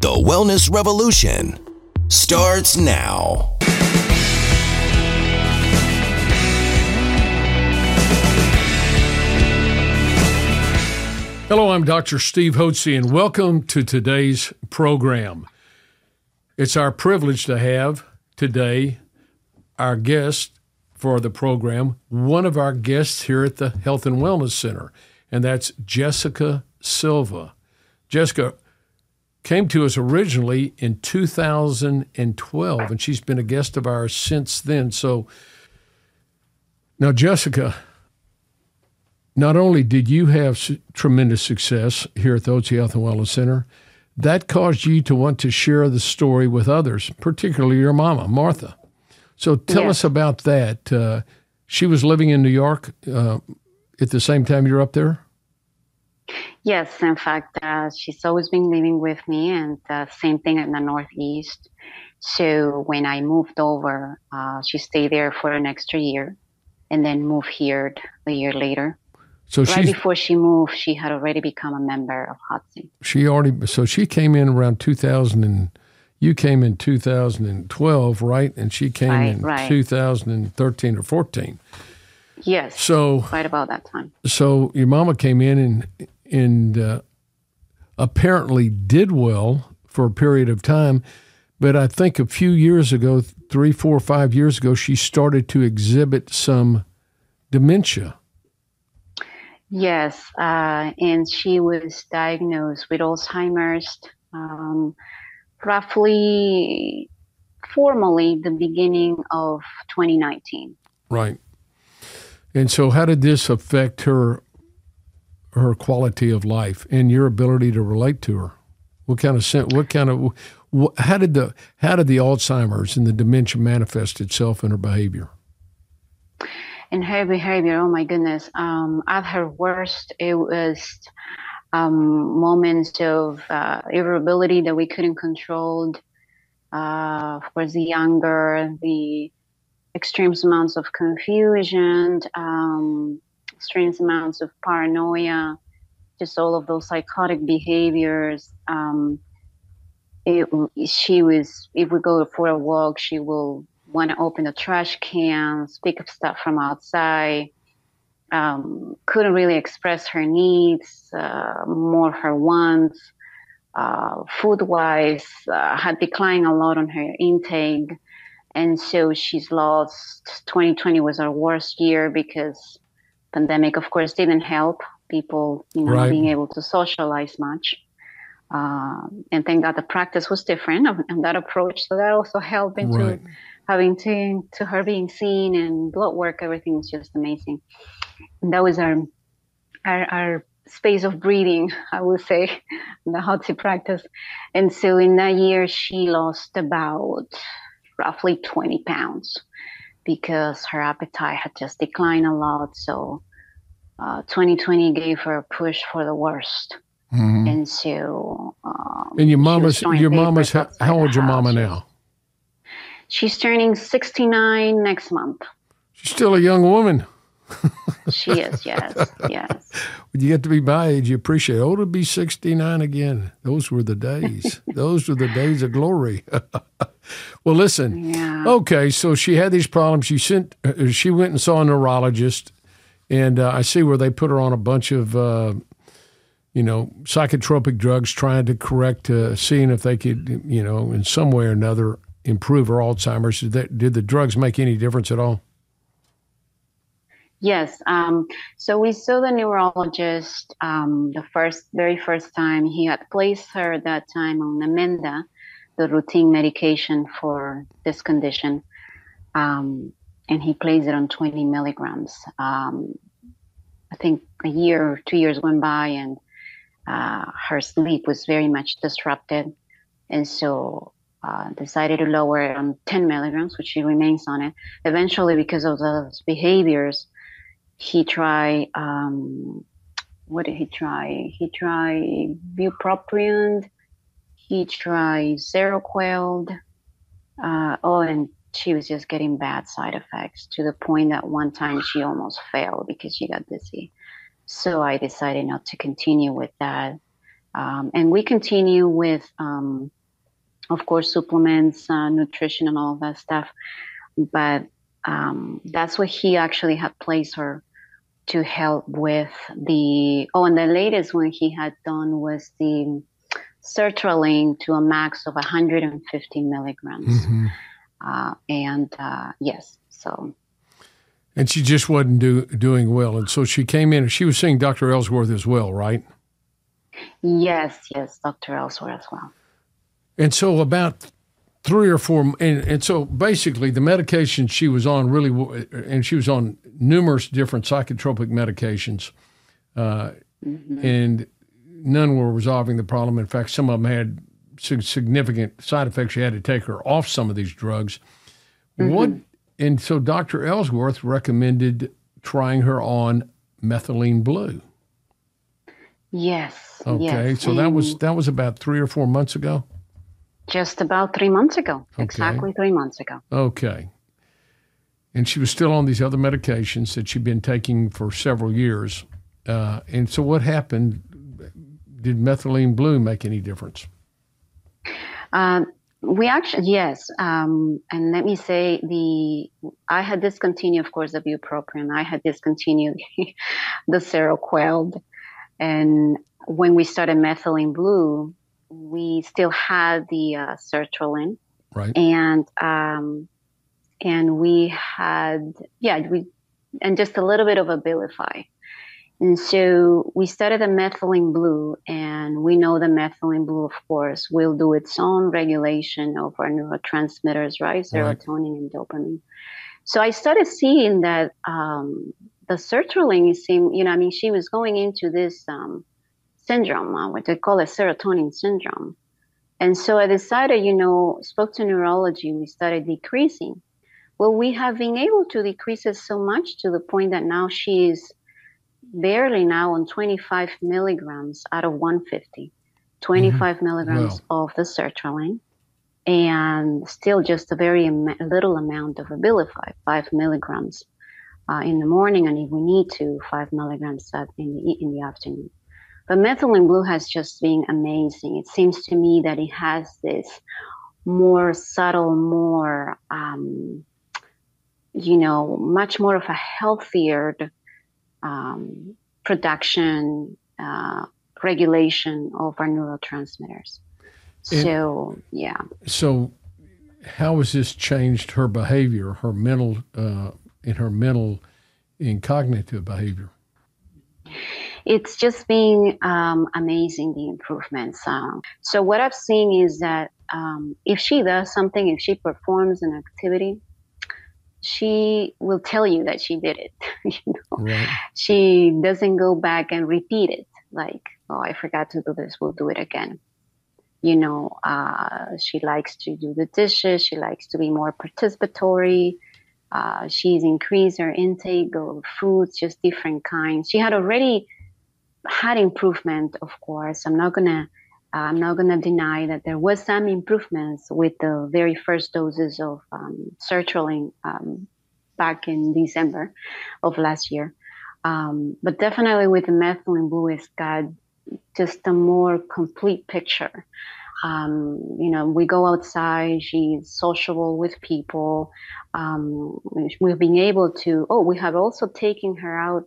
The Wellness Revolution starts now. Hello, I'm Dr. Steve Hotze, and welcome to today's program. It's our privilege to have today our guest for the program, one of our guests here at the Health and Wellness Center, and that's Jessica Silva. Jessica came to us originally in 2012, and she's been a guest of ours since then. So, now, Jessica, not only did you have su- tremendous success here at the and Wellness Center, that caused you to want to share the story with others, particularly your mama, Martha. So tell us about that. Uh, she was living in New York uh, at the same time you're up there? Yes, in fact, uh, she's always been living with me, and uh, same thing in the Northeast. So when I moved over, uh, she stayed there for an extra year, and then moved here a year later. So right before she moved, she had already become a member of Hotze. she already, so she came in around 2000 and you came in 2012, right? And she came Right, in right. 2013 or 14. Yes, So right about that time. so your mama came in and and uh, apparently did well for a period of time, but I think a few years ago, three, four, five years ago, she started to exhibit some dementia. Yes, uh, and she was diagnosed with Alzheimer's um, roughly formally the beginning of 2019. Right. And so, how did this affect her her quality of life and your ability to relate to her? What kind of what kind of how did the how did the Alzheimer's and the dementia manifest itself in her behavior? And her behavior, oh my goodness, um, at her worst, it was um, moments of uh, irritability that we couldn't control. Uh, course, the anger, the extreme amounts of confusion, um, extreme amounts of paranoia, just all of those psychotic behaviors. Um, it, she was, if we go for a walk, she will want to open the trash cans, pick up stuff from outside. Um, couldn't really express her needs, uh, more her wants. Uh, food wise, uh, had declined a lot on her intake. And so she's lost. 2020 was our worst year because pandemic, of course, didn't help people, you know, Right. being able to socialize much. Um, and thank God the practice was different and that approach. So that also helped into Right. having to to her being seen and blood work. Everything was just amazing. And that was our our, our space of breathing, I would say, in the Hotze practice. And so in that year, she lost about roughly 20 pounds because her appetite had just declined a lot. So uh, 2020 gave her a push for the worst. And so, um, And your mama's your mama's how, the old's your mama now? She's turning 69 next month. She's still a young woman. She is, yes, yes. When you get to be my age, you appreciate. it. Oh, to be sixty nine again. Those were the days. Those were the days of glory. well, listen. Yeah. Okay, so she had these problems. She sent. uh, She went and saw a neurologist, and uh, I see where they put her on a bunch of, uh, you know, psychotropic drugs, trying to correct, uh, seeing if they could, you know, in some way or another, improve her Alzheimer's. Did, that, did the drugs make any difference at all? Yes. Um, so we saw the neurologist um, the first, very first time. He had placed her at that time on Namenda, the routine medication for this condition, um, and he placed it on 20 milligrams. Um, I think a year or two years went by, and uh, her sleep was very much disrupted, and so uh, decided to lower it on 10 milligrams, which she remains on it. Eventually, because of those behaviors, he tried um, what did he try? He tried bupropion. He tried Seroquel. Uh, oh, and she was just getting bad side effects to the point that one time she almost fell because she got dizzy. So I decided not to continue with that. Um, and we continue with, um, of course, supplements, uh, nutrition, and all that stuff. But um, that's what he actually had placed her to help with the. Oh, and the latest one he had done was the sertraline to a max of 150 milligrams. Mm-hmm. Uh, and uh, yes, so. And she just wasn't do, doing well. And so she came in and she was seeing Dr. Ellsworth as well, right? Yes, yes, Dr. Ellsworth as well. And so about three or four, and, and so basically the medication she was on really, and she was on numerous different psychotropic medications, uh, mm-hmm. and none were resolving the problem. In fact, some of them had significant side effects. She had to take her off some of these drugs. Mm-hmm. What? And so Dr. Ellsworth recommended trying her on methylene blue. Yes. Okay. Yes. So that was that was about three or four months ago. Just about three months ago. Okay. Exactly three months ago. Okay. And she was still on these other medications that she'd been taking for several years. Uh, and so, what happened? Did methylene blue make any difference? Um, we actually yes, um, and let me say the I had discontinued, of course, the bupropion. I had discontinued the seroquel, and when we started methylene blue, we still had the uh, sertraline, right? And um, and we had yeah we and just a little bit of abilify. And so we started the methylene blue, and we know the methylene blue, of course, will do its own regulation of our neurotransmitters, right? Serotonin and dopamine. So I started seeing that um, the sertraline seemed, you know, I mean, she was going into this um, syndrome, uh, what they call a serotonin syndrome. And so I decided, you know, spoke to neurology, we started decreasing. Well, we have been able to decrease it so much to the point that now she is barely now on 25 milligrams out of 150, 25 mm-hmm. milligrams wow. of the sertraline, and still just a very am- little amount of Abilify, five milligrams uh, in the morning, and if we need to, five milligrams in the in the afternoon. But methylene blue has just been amazing. It seems to me that it has this more subtle, more um, you know, much more of a healthier um, production, uh, regulation of our neurotransmitters. And so, yeah. So, how has this changed her behavior, her mental, uh, in her mental and cognitive behavior? It's just been um, amazing the improvements. Um, so what I've seen is that um, if she does something, if she performs an activity, she will tell you that she did it. you know? right. She doesn't go back and repeat it like, oh, I forgot to do this. We'll do it again. You know, uh, she likes to do the dishes. She likes to be more participatory. Uh, she's increased her intake of foods, just different kinds. She had already had improvement, of course. I'm not gonna I'm not to deny that there was some improvements with the very first doses of um, sertraline um, back in December of last year. Um, but definitely with the methylene blue, it's got just a more complete picture. Um, you know, we go outside, she's sociable with people. Um, we've been able to, oh, we have also taken her out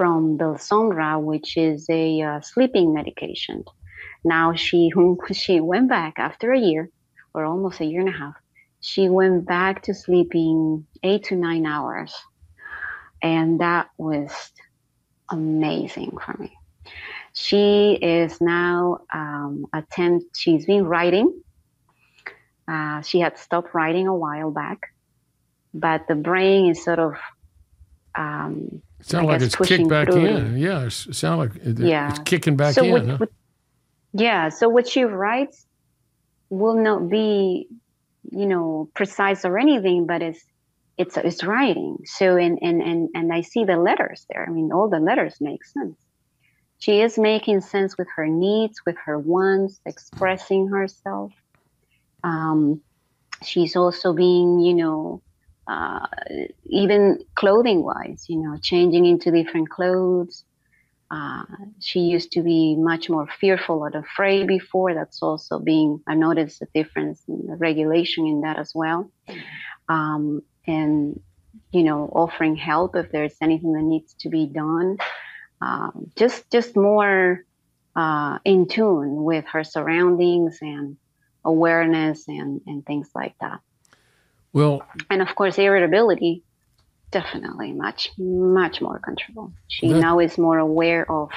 from Belsomra, which is a uh, sleeping medication. Now she she went back after a year, or almost a year and a half. She went back to sleeping eight to nine hours, and that was amazing for me. She is now um, attempt. She's been writing. Uh, she had stopped writing a while back, but the brain is sort of um, sound like it's kicked back through. in. Yeah, it sound like it, yeah. it's kicking back so in. With, huh? with, yeah. So what she writes will not be, you know, precise or anything, but it's it's it's writing. So and and and and I see the letters there. I mean, all the letters make sense. She is making sense with her needs, with her wants, expressing herself. Um, she's also being, you know, uh, even clothing wise, you know, changing into different clothes, Uh, she used to be much more fearful or afraid before. That's also being, I noticed a difference in the regulation in that as well. Um, and, you know, offering help if there's anything that needs to be done. Um, just, just more uh, in tune with her surroundings and awareness and, and things like that. Well, and of course, irritability definitely much much more controllable she that, now is more aware of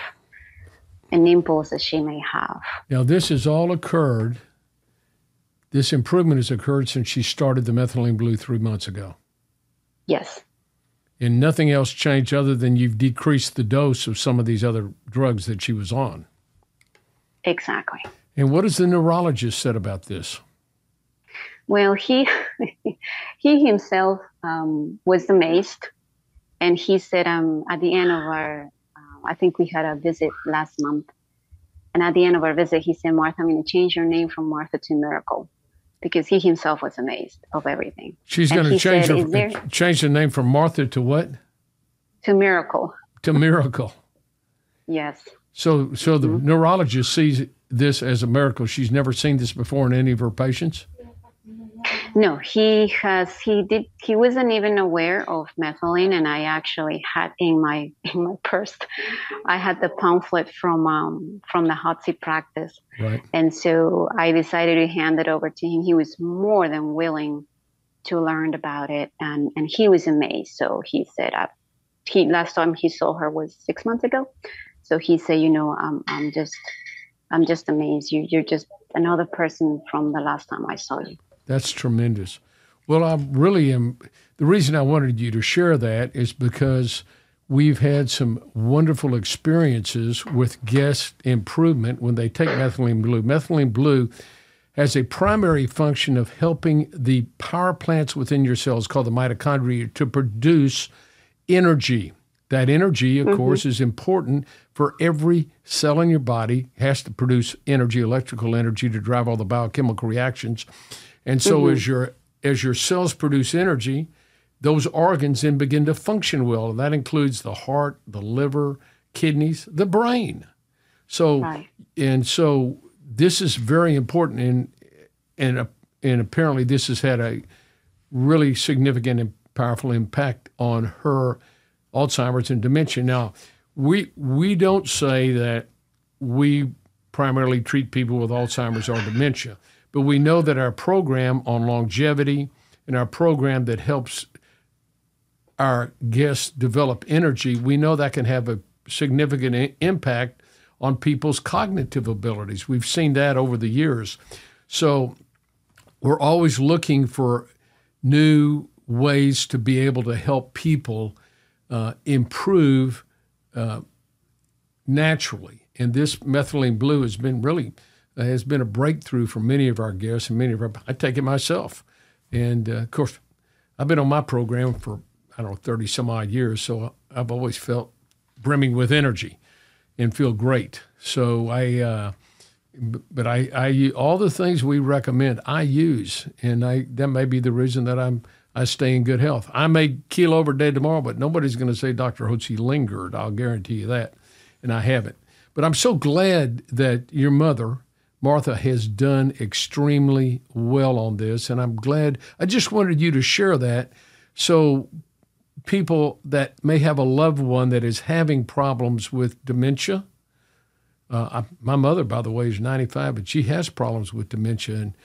an impulse that she may have. Now this has all occurred this improvement has occurred since she started the methylene blue three months ago. Yes. And nothing else changed other than you've decreased the dose of some of these other drugs that she was on. Exactly. And what has the neurologist said about this? Well, he he himself um, was amazed, and he said um, at the end of our, uh, I think we had a visit last month, and at the end of our visit, he said, "Martha, I'm going to change your name from Martha to Miracle." Because he himself was amazed of everything. She's going to change said, her, there... change the name from Martha to what? To Miracle. To Miracle. yes. So, so the mm-hmm. neurologist sees this as a miracle. She's never seen this before in any of her patients. No, he has. He did. He wasn't even aware of methylene, and I actually had in my in my purse. I had the pamphlet from um, from the Hotze practice, right. and so I decided to hand it over to him. He was more than willing to learn about it, and and he was amazed. So he said, uh, he last time he saw her was six months ago. So he said, you know, I'm I'm just I'm just amazed. You you're just another person from the last time I saw you. That's tremendous. Well, I really am. The reason I wanted you to share that is because we've had some wonderful experiences with guest improvement when they take methylene blue. Methylene blue has a primary function of helping the power plants within your cells, called the mitochondria, to produce energy. That energy, of mm-hmm. course, is important for every cell in your body, has to produce energy, electrical energy, to drive all the biochemical reactions. And so mm-hmm. as your as your cells produce energy, those organs then begin to function well. And that includes the heart, the liver, kidneys, the brain. So right. and so this is very important and and and apparently this has had a really significant and powerful impact on her Alzheimer's and dementia. Now, we we don't say that we primarily treat people with Alzheimer's or dementia. But we know that our program on longevity and our program that helps our guests develop energy, we know that can have a significant impact on people's cognitive abilities. We've seen that over the years. So we're always looking for new ways to be able to help people uh, improve uh, naturally. And this methylene blue has been really has been a breakthrough for many of our guests and many of our. I take it myself, and uh, of course, I've been on my program for I don't know thirty some odd years, so I've always felt brimming with energy and feel great. So I, uh, but I, I all the things we recommend I use, and I that may be the reason that I'm I stay in good health. I may keel over dead tomorrow, but nobody's going to say Dr. Hotze lingered. I'll guarantee you that, and I haven't. But I'm so glad that your mother Martha has done extremely well on this, and I'm glad. I just wanted you to share that so people that may have a loved one that is having problems with dementia. Uh, I, my mother, by the way, is 95, but she has problems with dementia, and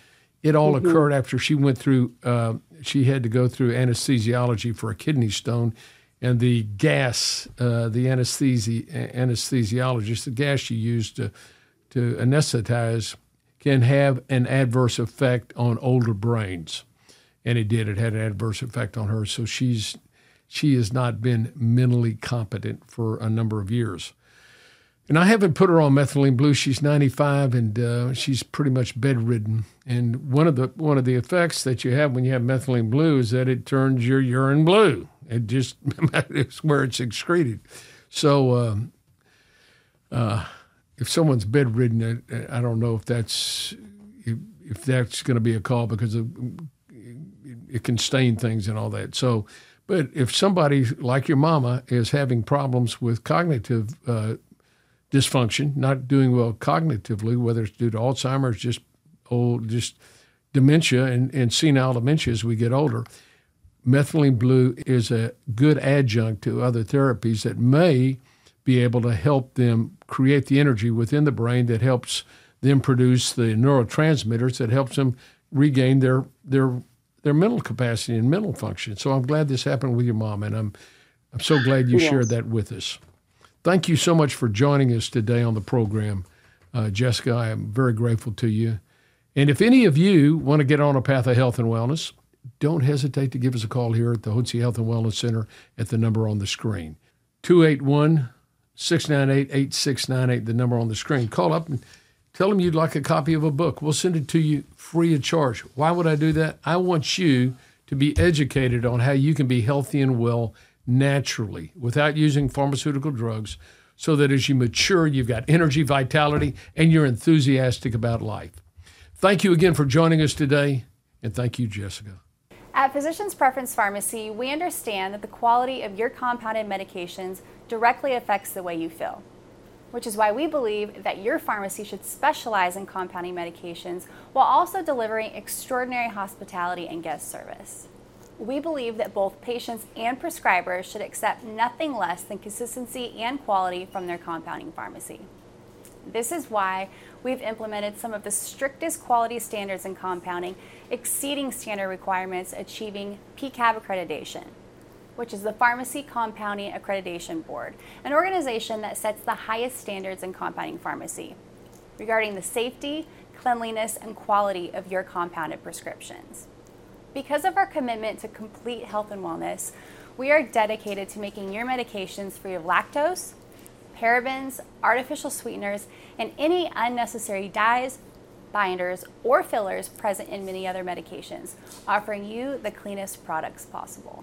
it all mm-hmm. occurred after she went through. Uh, she had to go through anesthesiology for a kidney stone, and the gas, uh, the anesthesi- anesthesiologist, the gas she used to to anesthetize can have an adverse effect on older brains. And it did. It had an adverse effect on her. So she's she has not been mentally competent for a number of years. And I haven't put her on methylene blue. She's 95 and uh, she's pretty much bedridden. And one of the one of the effects that you have when you have methylene blue is that it turns your urine blue. It just it's where it's excreted. So um, uh, if someone's bedridden, I don't know if that's if that's going to be a call because of, it can stain things and all that. So, but if somebody like your mama is having problems with cognitive uh, dysfunction, not doing well cognitively, whether it's due to Alzheimer's, just old, just dementia and, and senile dementia as we get older. Methylene blue is a good adjunct to other therapies that may be able to help them create the energy within the brain that helps them produce the neurotransmitters that helps them regain their their their mental capacity and mental function. So I'm glad this happened with your mom, and I'm I'm so glad you yes. shared that with us. Thank you so much for joining us today on the program, uh, Jessica. I am very grateful to you. And if any of you want to get on a path of health and wellness, don't hesitate to give us a call here at the Hotze Health and Wellness Center at the number on the screen 281 698 8698, the number on the screen. Call up and tell them you'd like a copy of a book. We'll send it to you free of charge. Why would I do that? I want you to be educated on how you can be healthy and well naturally without using pharmaceutical drugs so that as you mature, you've got energy, vitality, and you're enthusiastic about life. Thank you again for joining us today, and thank you, Jessica. At Physicians Preference Pharmacy, we understand that the quality of your compounded medications directly affects the way you feel, which is why we believe that your pharmacy should specialize in compounding medications while also delivering extraordinary hospitality and guest service. We believe that both patients and prescribers should accept nothing less than consistency and quality from their compounding pharmacy. This is why we've implemented some of the strictest quality standards in compounding, exceeding standard requirements, achieving PCAB accreditation, which is the Pharmacy Compounding Accreditation Board, an organization that sets the highest standards in compounding pharmacy regarding the safety, cleanliness, and quality of your compounded prescriptions. Because of our commitment to complete health and wellness, we are dedicated to making your medications free of lactose, parabens, artificial sweeteners, and any unnecessary dyes, binders, or fillers present in many other medications, offering you the cleanest products possible.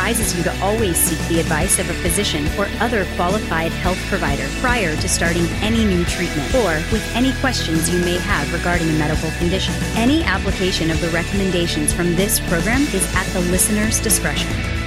advises you to always seek the advice of a physician or other qualified health provider prior to starting any new treatment or with any questions you may have regarding a medical condition. Any application of the recommendations from this program is at the listener's discretion.